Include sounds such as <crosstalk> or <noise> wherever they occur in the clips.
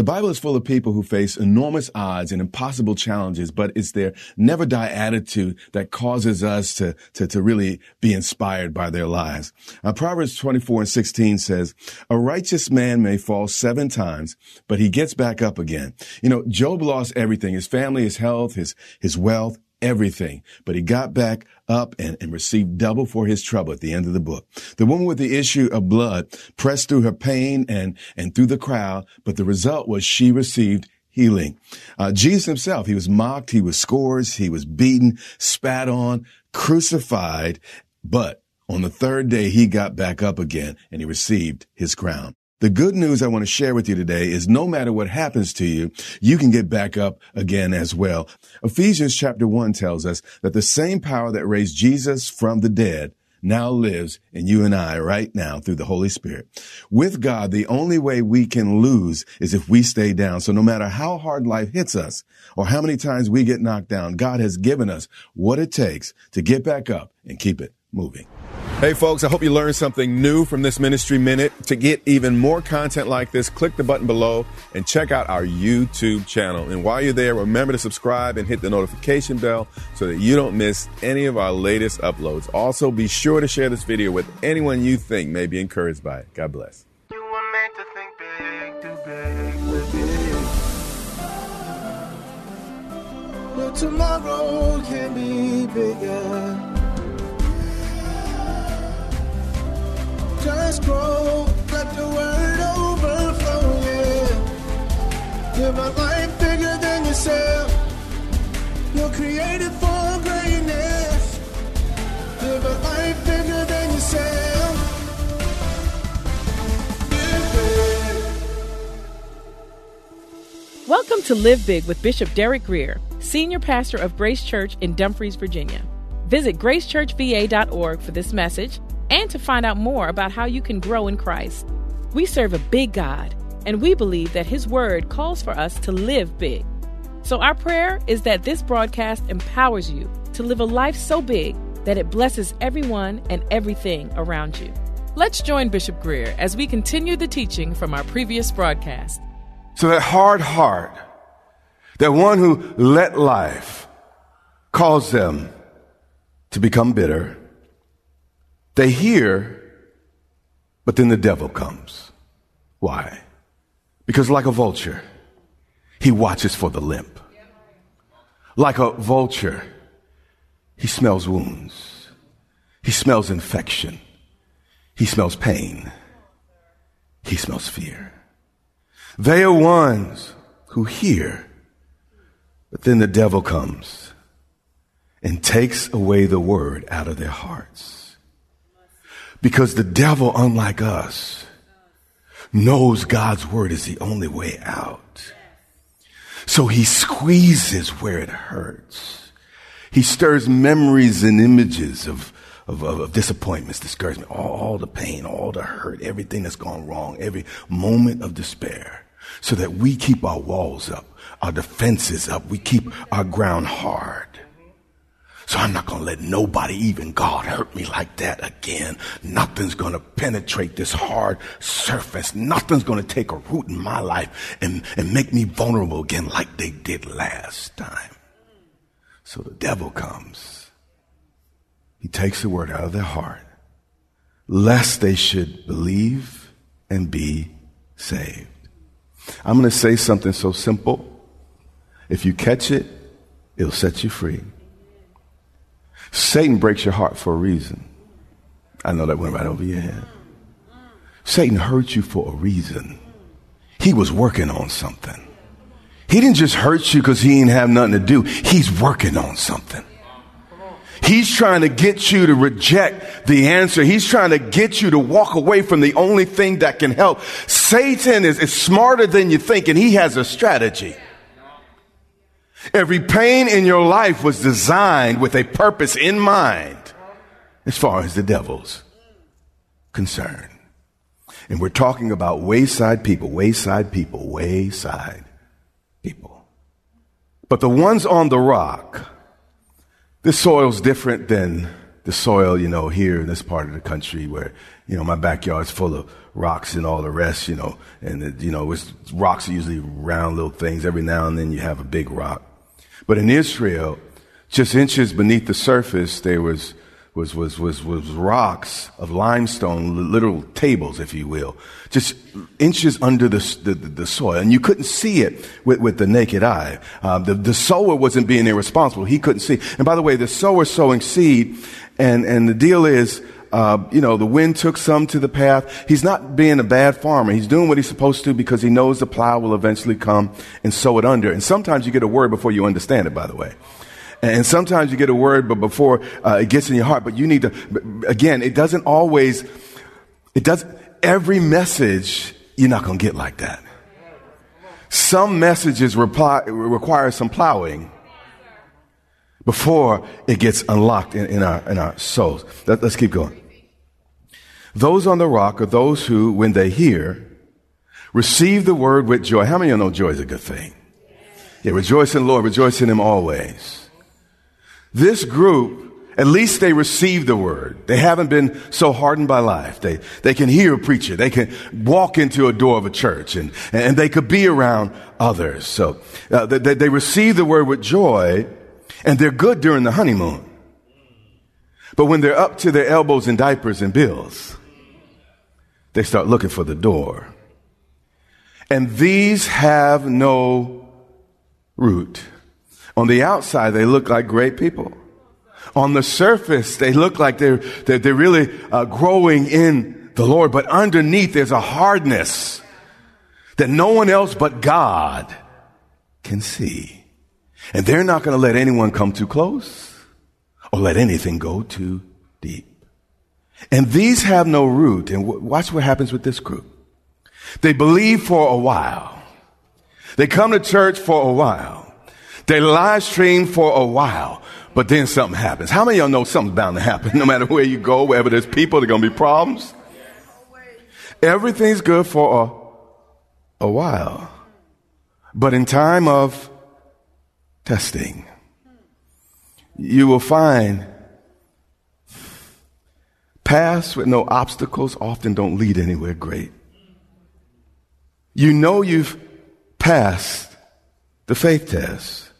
The Bible is full of people who face enormous odds and impossible challenges, but it's their never die attitude that causes us to, to, to really be inspired by their lives. Uh, Proverbs 24 and 16 says, a righteous man may fall seven times, but he gets back up again. You know, Job lost everything, his family, his health, his, his wealth, everything, but he got back up and, and, received double for his trouble at the end of the book. The woman with the issue of blood pressed through her pain and, and through the crowd, but the result was she received healing. Uh, Jesus himself, he was mocked, he was scourged, he was beaten, spat on, crucified, but on the third day he got back up again and he received his crown. The good news I want to share with you today is no matter what happens to you, you can get back up again as well. Ephesians chapter one tells us that the same power that raised Jesus from the dead now lives in you and I right now through the Holy Spirit. With God, the only way we can lose is if we stay down. So no matter how hard life hits us or how many times we get knocked down, God has given us what it takes to get back up and keep it moving. Hey folks, I hope you learned something new from this ministry minute. To get even more content like this, click the button below and check out our YouTube channel. And while you're there, remember to subscribe and hit the notification bell so that you don't miss any of our latest uploads. Also, be sure to share this video with anyone you think may be encouraged by it. God bless. Tomorrow can be bigger. Just grow, let the word overflow, yeah. Live a life bigger than yourself. You're created for greatness. Live a life bigger than yourself. Welcome to Live Big with Bishop Derek Grier, Senior Pastor of Grace Church in Dumfries, Virginia. Visit gracechurchva.org for this message and to find out more about how you can grow in Christ. We serve a big God, and we believe that His Word calls for us to live big. So, our prayer is that this broadcast empowers you to live a life so big that it blesses everyone and everything around you. Let's join Bishop Grier as we continue the teaching from our previous broadcast. So, that hard heart, that one who let life cause them to become bitter they hear, but then the devil comes. Why? Because like a vulture, he watches for the limp. Like a vulture, he smells wounds. He smells infection. He smells pain. He smells fear. They are ones who hear, but then the devil comes and takes away the word out of their hearts. Because the devil, unlike us, knows God's word is the only way out. So he squeezes where it hurts. He stirs memories and images of, of, of, of disappointments, discouragement, all, all the pain, all the hurt, everything that's gone wrong, every moment of despair, so that we keep our walls up, our defenses up, we keep our ground hard. So I'm not going to let nobody, even God, hurt me like that again. Nothing's going to penetrate this hard surface. Nothing's going to take a root in my life and, and make me vulnerable again like they did last time. So the devil comes. He takes the word out of their heart, lest they should believe and be saved. I'm going to say something so simple. If you catch it, it'll set you free. Satan breaks your heart for a reason. I know that went right over your head. Satan hurt you for a reason. He was working on something. He didn't just hurt you because he didn't have nothing to do. He's working on something. He's trying to get you to reject the answer. He's trying to get you to walk away from the only thing that can help. Satan is, is smarter than you think, and he has a strategy. Every pain in your life was designed with a purpose in mind as far as the devil's concerned. And we're talking about wayside people, wayside people, wayside people. But the ones on the rock, this soil's different than the soil, you know, here in this part of the country where, you know, my backyard's full of rocks and all the rest, you know, and, it, you know, it's, rocks are usually round little things. Every now and then you have a big rock. But in Israel, just inches beneath the surface, there was, was, was, was, was rocks of limestone, literal tables, if you will, just inches under the, the, the soil. And you couldn't see it with, with the naked eye. Um, the, the sower wasn't being irresponsible. He couldn't see. And by the way, the sower sowing seed, and, and the deal is, uh, you know, the wind took some to the path. He's not being a bad farmer. He's doing what he's supposed to because he knows the plow will eventually come and sow it under. And sometimes you get a word before you understand it, by the way. And sometimes you get a word, but before uh, it gets in your heart, but you need to, again, it doesn't always, it does, every message you're not going to get like that. Some messages reply, require some plowing before it gets unlocked in, in, our, in our souls. Let, let's keep going. Those on the rock are those who, when they hear, receive the word with joy. How many of you know joy is a good thing? Yeah, rejoice in the Lord, rejoice in Him always. This group, at least they receive the word. They haven't been so hardened by life. They, they can hear a preacher. They can walk into a door of a church and, and they could be around others. So uh, they, they receive the word with joy and they're good during the honeymoon. But when they're up to their elbows in diapers and bills, they start looking for the door. And these have no root. On the outside, they look like great people. On the surface, they look like they're, they're, they're really uh, growing in the Lord. But underneath, there's a hardness that no one else but God can see. And they're not going to let anyone come too close or let anything go too deep. And these have no root. And watch what happens with this group. They believe for a while. They come to church for a while. They live stream for a while. But then something happens. How many of y'all know something's bound to happen? <laughs> No matter where you go, wherever there's people, there's going to be problems. Everything's good for a, a while. But in time of testing, you will find paths with no obstacles often don't lead anywhere great. You know you've passed the faith test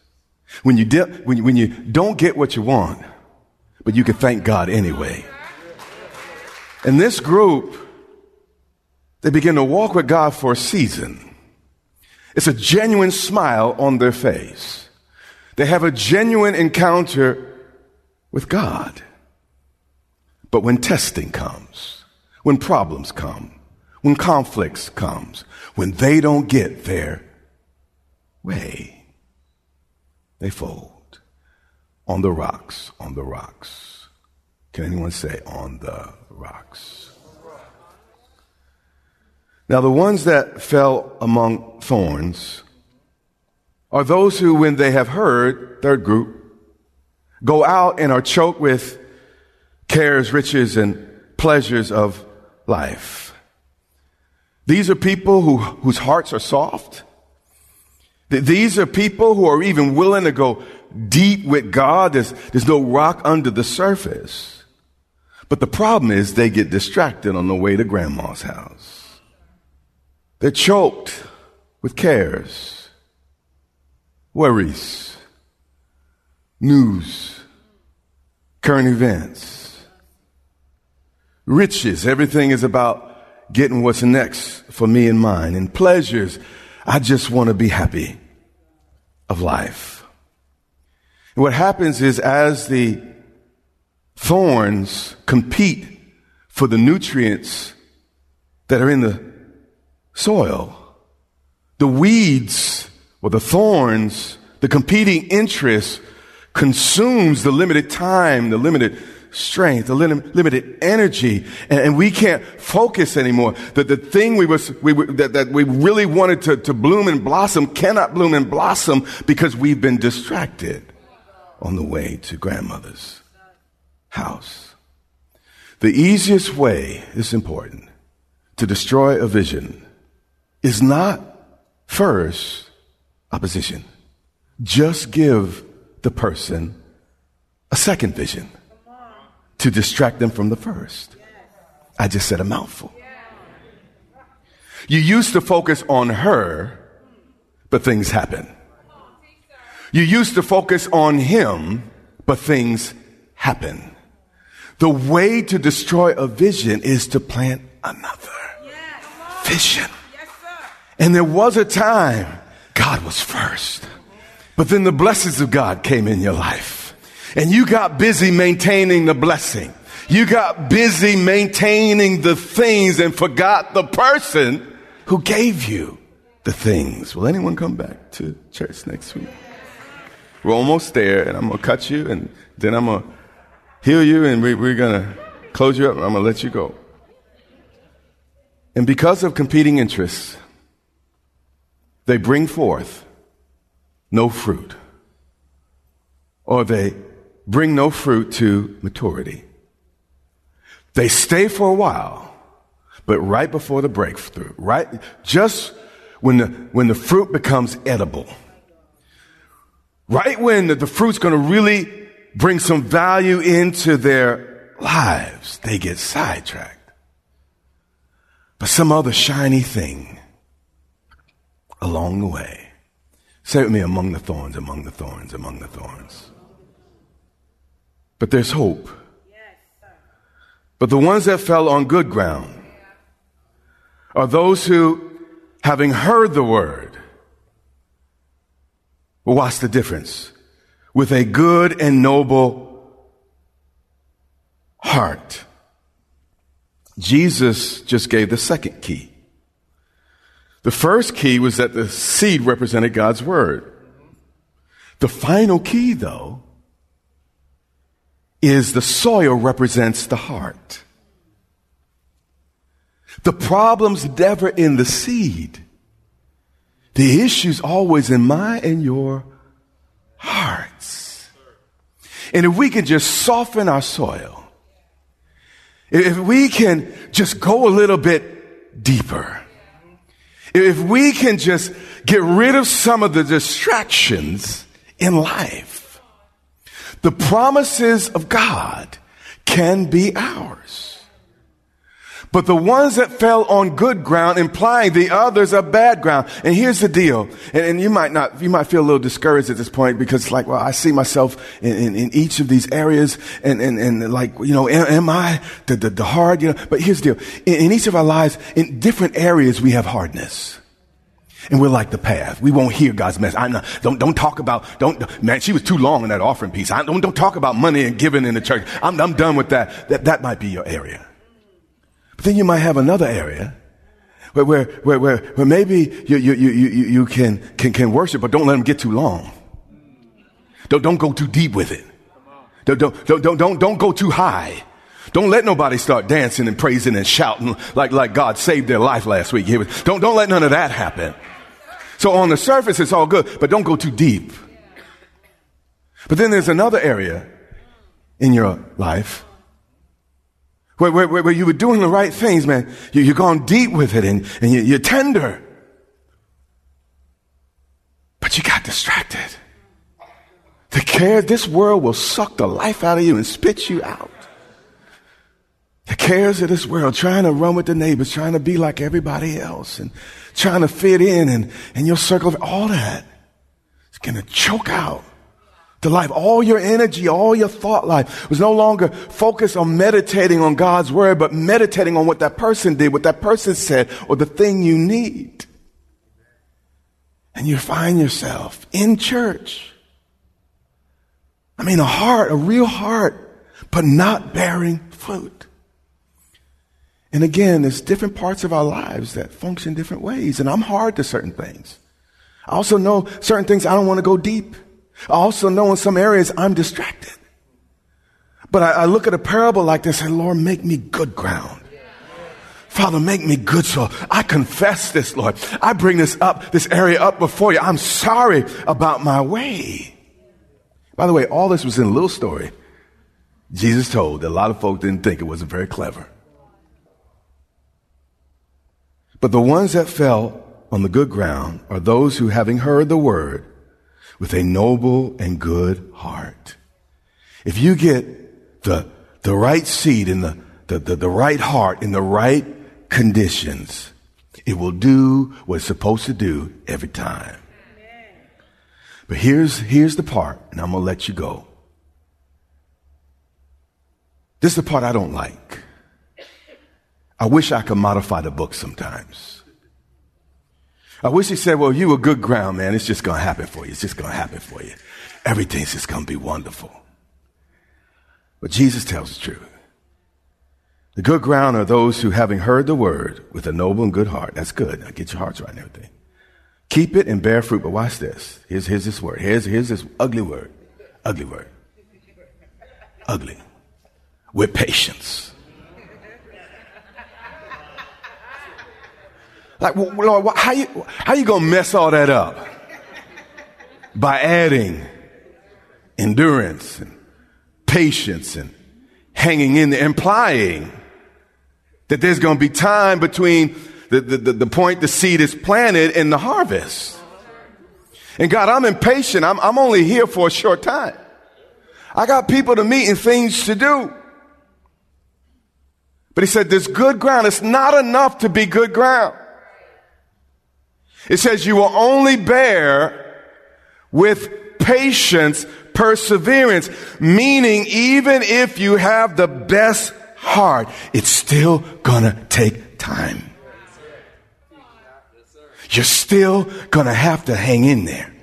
when you, when, you, when you don't get what you want, but you can thank God anyway. And this group, they begin to walk with God for a season. It's a genuine smile on their face. They have a genuine encounter with God. But when testing comes, when problems come, when conflicts comes, when they don't get their way, they fold on the rocks, on the rocks. Can anyone say on the rocks? Now, the ones that fell among thorns are those who, when they have heard, third group, go out and are choked with cares, riches, and pleasures of life. These are people who, whose hearts are soft. These are people who are even willing to go deep with God. There's, there's no rock under the surface. But the problem is they get distracted on the way to grandma's house. They're choked with cares worries, news, current events, riches. Everything is about getting what's next for me and mine, and pleasures. I just want to be happy of life. And what happens is as the thorns compete for the nutrients that are in the soil, the weeds or the thorns, the competing interests consumes the limited time, the limited strength, a limited energy, and, we can't focus anymore. That the thing we was, we, that, that we really wanted to, to bloom and blossom cannot bloom and blossom because we've been distracted on the way to grandmother's house. The easiest way, is important, to destroy a vision is not first opposition. Just give the person a second vision to distract them from the first. I just said a mouthful. You used to focus on her, but things happen. You used to focus on him, but things happen. The way to destroy a vision is to plant another vision. And there was a time God was first. But then the blessings of God came in your life. And you got busy maintaining the blessing. You got busy maintaining the things and forgot the person who gave you the things. Will anyone come back to church next week? We're almost there, and I'm going to cut you, and then I'm going to heal you, and we, we're going to close you up, I'm going to let you go. And because of competing interests, they bring forth no fruit, or they bring no fruit to maturity. They stay for a while, but right before the breakthrough, right, just when the, when the fruit becomes edible, right when the, the fruit's going to really bring some value into their lives, they get sidetracked. by some other shiny thing along the way Say with me, among the thorns, among the thorns, among the thorns. But there's hope. But the ones that fell on good ground are those who, having heard the word, well, what's the difference? With a good and noble heart. Jesus just gave the second key. The first key was that the seed represented God's word. The final key, though, is the soil represents the heart. The problem's never in the seed. The issue's always in my and your hearts. And if we can just soften our soil, if we can just go a little bit deeper, if we can just get rid of some of the distractions in life, the promises of God can be ours. But the ones that fell on good ground, implying the others are bad ground. And here's the deal. And, and you might not, you might feel a little discouraged at this point because it's like, well, I see myself in, in, in each of these areas and, and, and like, you know, am, am I the, the, the, hard, you know, but here's the deal. In, in each of our lives, in different areas, we have hardness. And we're like the path. We won't hear God's message. Not, don't, don't talk about, don't, man, she was too long in that offering piece. I, don't, don't talk about money and giving in the church. I'm, I'm done with that. That, that might be your area. But then you might have another area where, where, where, where, where maybe you, you, you, you, you can, can, can worship, but don't let them get too long. Don't, don't go too deep with it. Don't, don't, don't, don't, don't go too high. Don't let nobody start dancing and praising and shouting like, like God saved their life last week. Don't, don't let none of that happen. So on the surface, it's all good, but don't go too deep. But then there's another area in your life where, where, where you were doing the right things, man. You, you're gone deep with it and, and you, you're tender. But you got distracted. The care, this world will suck the life out of you and spit you out. The cares of this world, trying to run with the neighbors, trying to be like everybody else and trying to fit in and, and your circle of all that. It's going to choke out the life. All your energy, all your thought life was no longer focused on meditating on God's word, but meditating on what that person did, what that person said, or the thing you need. And you find yourself in church. I mean, a heart, a real heart, but not bearing fruit. And again, there's different parts of our lives that function different ways, and I'm hard to certain things. I also know certain things I don't want to go deep. I also know in some areas I'm distracted. But I, I look at a parable like this and Lord, make me good ground. Father, make me good so I confess this, Lord. I bring this up, this area up before you. I'm sorry about my way. By the way, all this was in a little story Jesus told that a lot of folk didn't think it wasn't very clever. But the ones that fell on the good ground are those who, having heard the word with a noble and good heart. If you get the, the right seed in the, the, the, the right heart in the right conditions, it will do what it's supposed to do every time. But here's, here's the part, and I'm going to let you go. This is the part I don't like. I wish I could modify the book sometimes. I wish he said, well, you were good ground, man. It's just going to happen for you. It's just going to happen for you. Everything's just going to be wonderful. But Jesus tells the truth. The good ground are those who, having heard the word with a noble and good heart, that's good. Now get your hearts right and everything. Keep it and bear fruit. But watch this. Here's, here's this word. Here's, here's this ugly word. Ugly word. Ugly. With patience. Like, Lord, how you, how you gonna mess all that up? By adding endurance and patience and hanging in there, implying that there's gonna be time between the, the, the, the point the seed is planted and the harvest. And God, I'm impatient. I'm, I'm only here for a short time. I got people to meet and things to do. But he said, there's good ground. It's not enough to be good ground. It says you will only bear with patience, perseverance, meaning even if you have the best heart, it's still gonna take time. You're still gonna have to hang in there.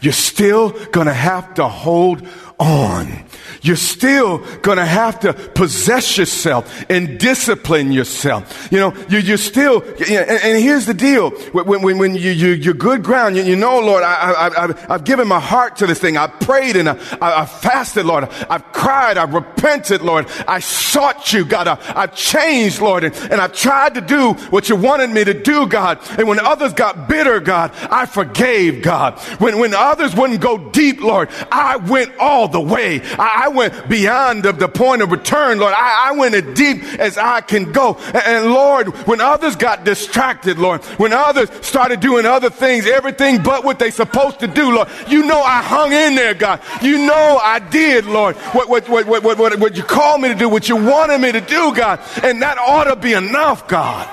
You're still gonna have to hold on you're still going to have to possess yourself and discipline yourself. You know, you, are still, you know, and, and, here's the deal. When, when, when you, you, are good ground, you, you know, Lord, I, I, have given my heart to this thing. I prayed and I, I, fasted, Lord. I've cried. I've repented, Lord. I sought you, God. I, have changed, Lord. And, and I've tried to do what you wanted me to do, God. And when others got bitter, God, I forgave, God. When, when others wouldn't go deep, Lord, I went all the way. I, I went beyond the, the point of return, Lord. I, I, went as deep as I can go. And, and Lord, when others got distracted, Lord, when others started doing other things, everything but what they supposed to do, Lord, you know I hung in there, God. You know I did, Lord, what, what, what, what, what, what you called me to do, what you wanted me to do, God. And that ought to be enough, God.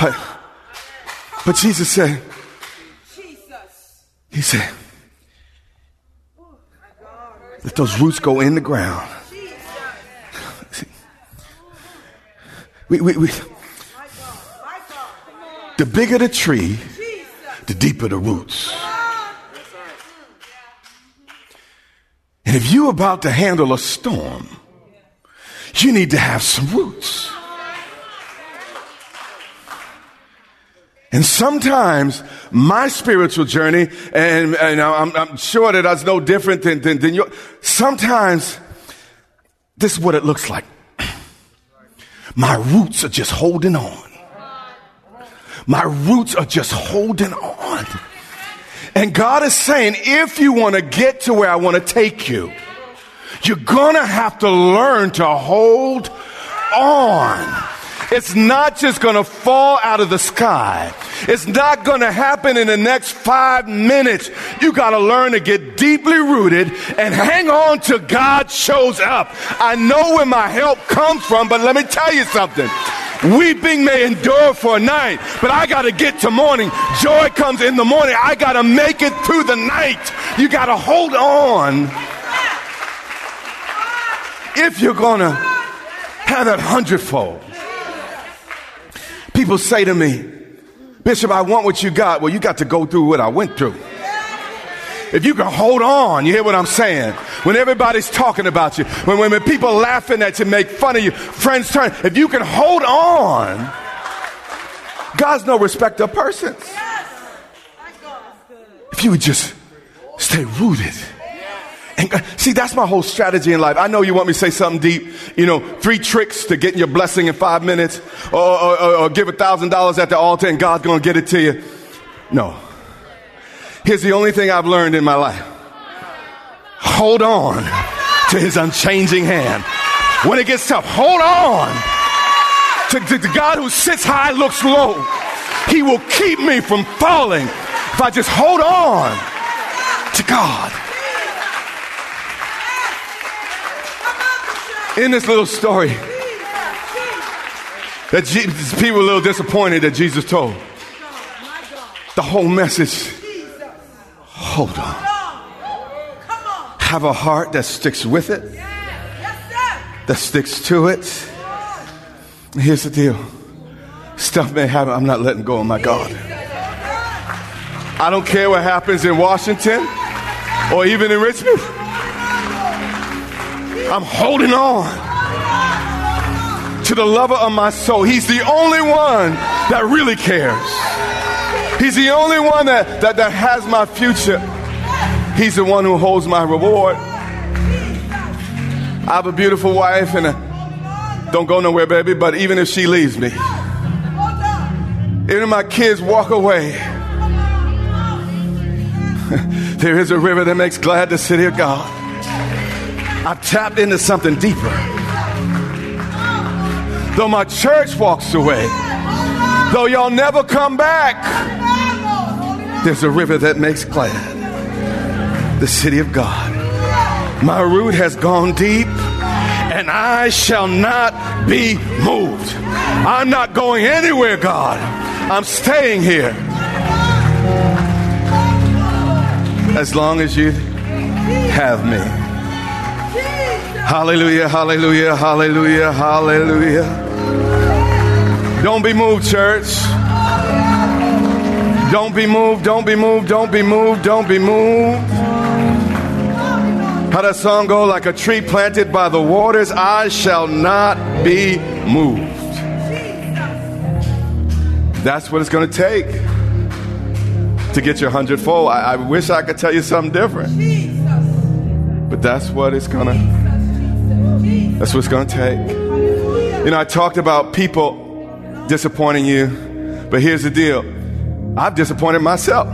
But, but Jesus said, He said, let those roots go in the ground. We, we, we, the bigger the tree, the deeper the roots. And if you're about to handle a storm, you need to have some roots. And sometimes my spiritual journey, and, and I'm, I'm, sure that that's no different than, than, than your, sometimes this is what it looks like. My roots are just holding on. My roots are just holding on. And God is saying, if you want to get to where I want to take you, you're going to have to learn to hold on. It's not just going to fall out of the sky. It's not going to happen in the next five minutes. You got to learn to get deeply rooted and hang on till God shows up. I know where my help comes from, but let me tell you something. Weeping may endure for a night, but I got to get to morning. Joy comes in the morning. I got to make it through the night. You got to hold on if you're going to have that hundredfold. People say to me, Bishop, I want what you got. Well, you got to go through what I went through. If you can hold on, you hear what I'm saying? When everybody's talking about you, when, when, when people laughing at you, make fun of you, friends turn, if you can hold on, God's no respecter of persons. if you would just stay rooted. And see, that's my whole strategy in life. I know you want me to say something deep. You know, three tricks to getting your blessing in five minutes, or, or, or, or give a thousand dollars at the altar and God's gonna get it to you. No. Here's the only thing I've learned in my life. Hold on to his unchanging hand. When it gets tough, hold on to, to the God who sits high, looks low. He will keep me from falling if I just hold on to God. In this little story, that Jesus, people were a little disappointed that Jesus told. The whole message hold on. Have a heart that sticks with it, that sticks to it. Here's the deal stuff may happen, I'm not letting go of my God. I don't care what happens in Washington or even in Richmond. I'm holding on to the lover of my soul. He's the only one that really cares. He's the only one that, that, that has my future. He's the one who holds my reward. I have a beautiful wife and don't go nowhere, baby, but even if she leaves me, even if my kids walk away, <laughs> there is a river that makes glad the city of God. I've tapped into something deeper. Though my church walks away, though y'all never come back, there's a river that makes glad the city of God. My root has gone deep, and I shall not be moved. I'm not going anywhere, God. I'm staying here. As long as you have me. Hallelujah, hallelujah, hallelujah, hallelujah. Don't be moved, church. Don't be moved, don't be moved, don't be moved, don't be moved. How that song go? Like a tree planted by the waters, I shall not be moved. That's what it's going to take to get your hundredfold. I, I wish I could tell you something different, but that's what it's going to. That's what it's going to take. You know, I talked about people disappointing you, but here's the deal: I've disappointed myself.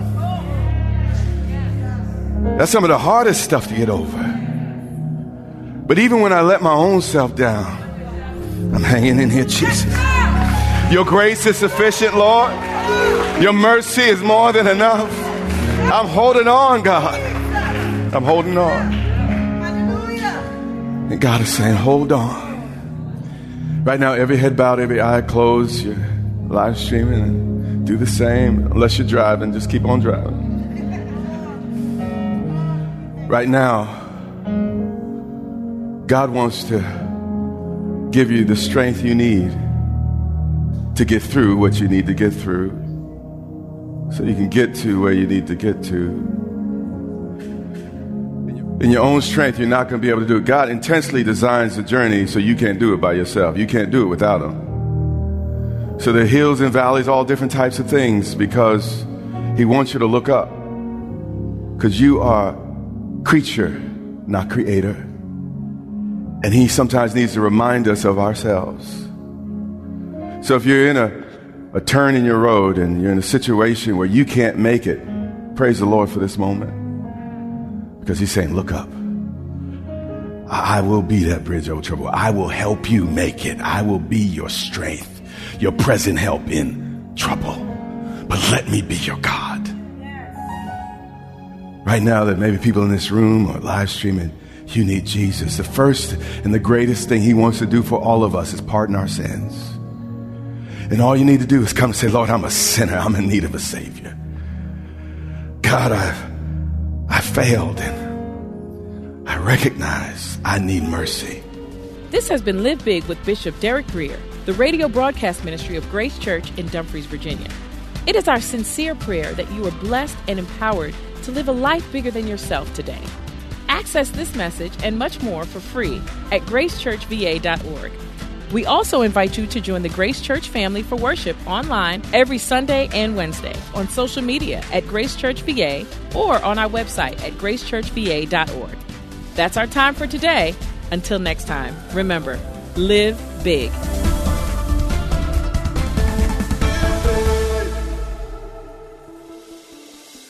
That's some of the hardest stuff to get over. But even when I let my own self down, I'm hanging in here, Jesus. Your grace is sufficient, Lord. Your mercy is more than enough. I'm holding on, God. I'm holding on. And God is saying, hold on. Right now, every head bowed, every eye closed. You're live streaming and do the same. Unless you're driving, just keep on driving. Right now, God wants to give you the strength you need to get through what you need to get through so you can get to where you need to get to. In your own strength, you're not going to be able to do it. God intensely designs the journey so you can't do it by yourself. You can't do it without Him. So are hills and valleys, all different types of things because He wants you to look up. Because you are creature, not creator. And he sometimes needs to remind us of ourselves. So if you're in a, a turn in your road and you're in a situation where you can't make it, praise the Lord for this moment. Because he's saying, look up. I will be that bridge over trouble. I will help you make it. I will be your strength, your present help in trouble. But let me be your God. Right now, that maybe people in this room or live streaming, you need Jesus. The first and the greatest thing He wants to do for all of us is pardon our sins. And all you need to do is come and say, Lord, I'm a sinner. I'm in need of a Savior. God, I've, failed and I recognize I need mercy. This has been Live Big with Bishop Derek Grier, the radio broadcast ministry of Grace Church in Dumfries, Virginia. It is our sincere prayer that you are blessed and empowered to live a life bigger than yourself today. Access this message and much more for free at gracechurchva.org. We also invite you to join the Grace Church family for worship online every Sunday and Wednesday on social media at Grace Church VA or on our website at gracechurchva.org. That's our time for today. Until next time, remember, live big.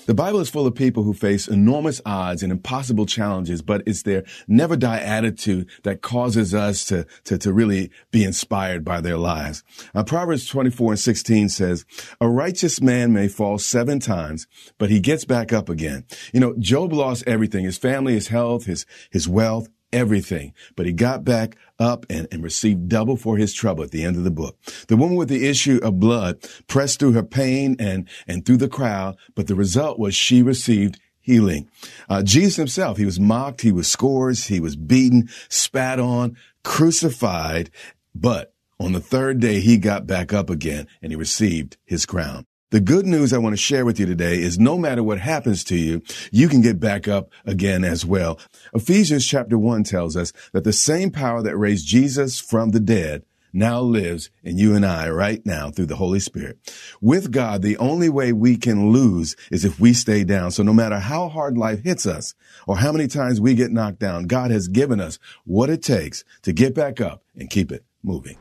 The Bible is full of people who face enormous odds and impossible challenges, but it's their never die attitude that causes us to, to, to really be inspired by their lives. Uh, Proverbs 24 and 16 says, a righteous man may fall seven times, but he gets back up again. You know, Job lost everything, his family, his health, his, his wealth, everything, but he got back up and, and received double for his trouble at the end of the book. The woman with the issue of blood pressed through her pain and, and through the crowd, but the result was she received healing. Uh, Jesus himself, he was mocked, he was scourged, he was beaten, spat on, crucified, but on the third day, he got back up again and he received his crown. The good news I want to share with you today is no matter what happens to you, you can get back up again as well. Ephesians chapter one tells us that the same power that raised Jesus from the dead now lives in you and I right now through the Holy Spirit. With God, the only way we can lose is if we stay down. So no matter how hard life hits us or how many times we get knocked down, God has given us what it takes to get back up and keep it moving.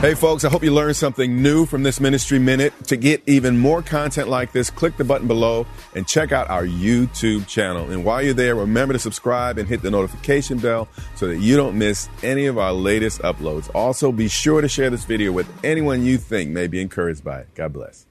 Hey folks, I hope you learned something new from this Ministry Minute. To get even more content like this, click the button below and check out our YouTube channel. And while you're there, remember to subscribe and hit the notification bell so that you don't miss any of our latest uploads. Also, be sure to share this video with anyone you think may be encouraged by it. God bless.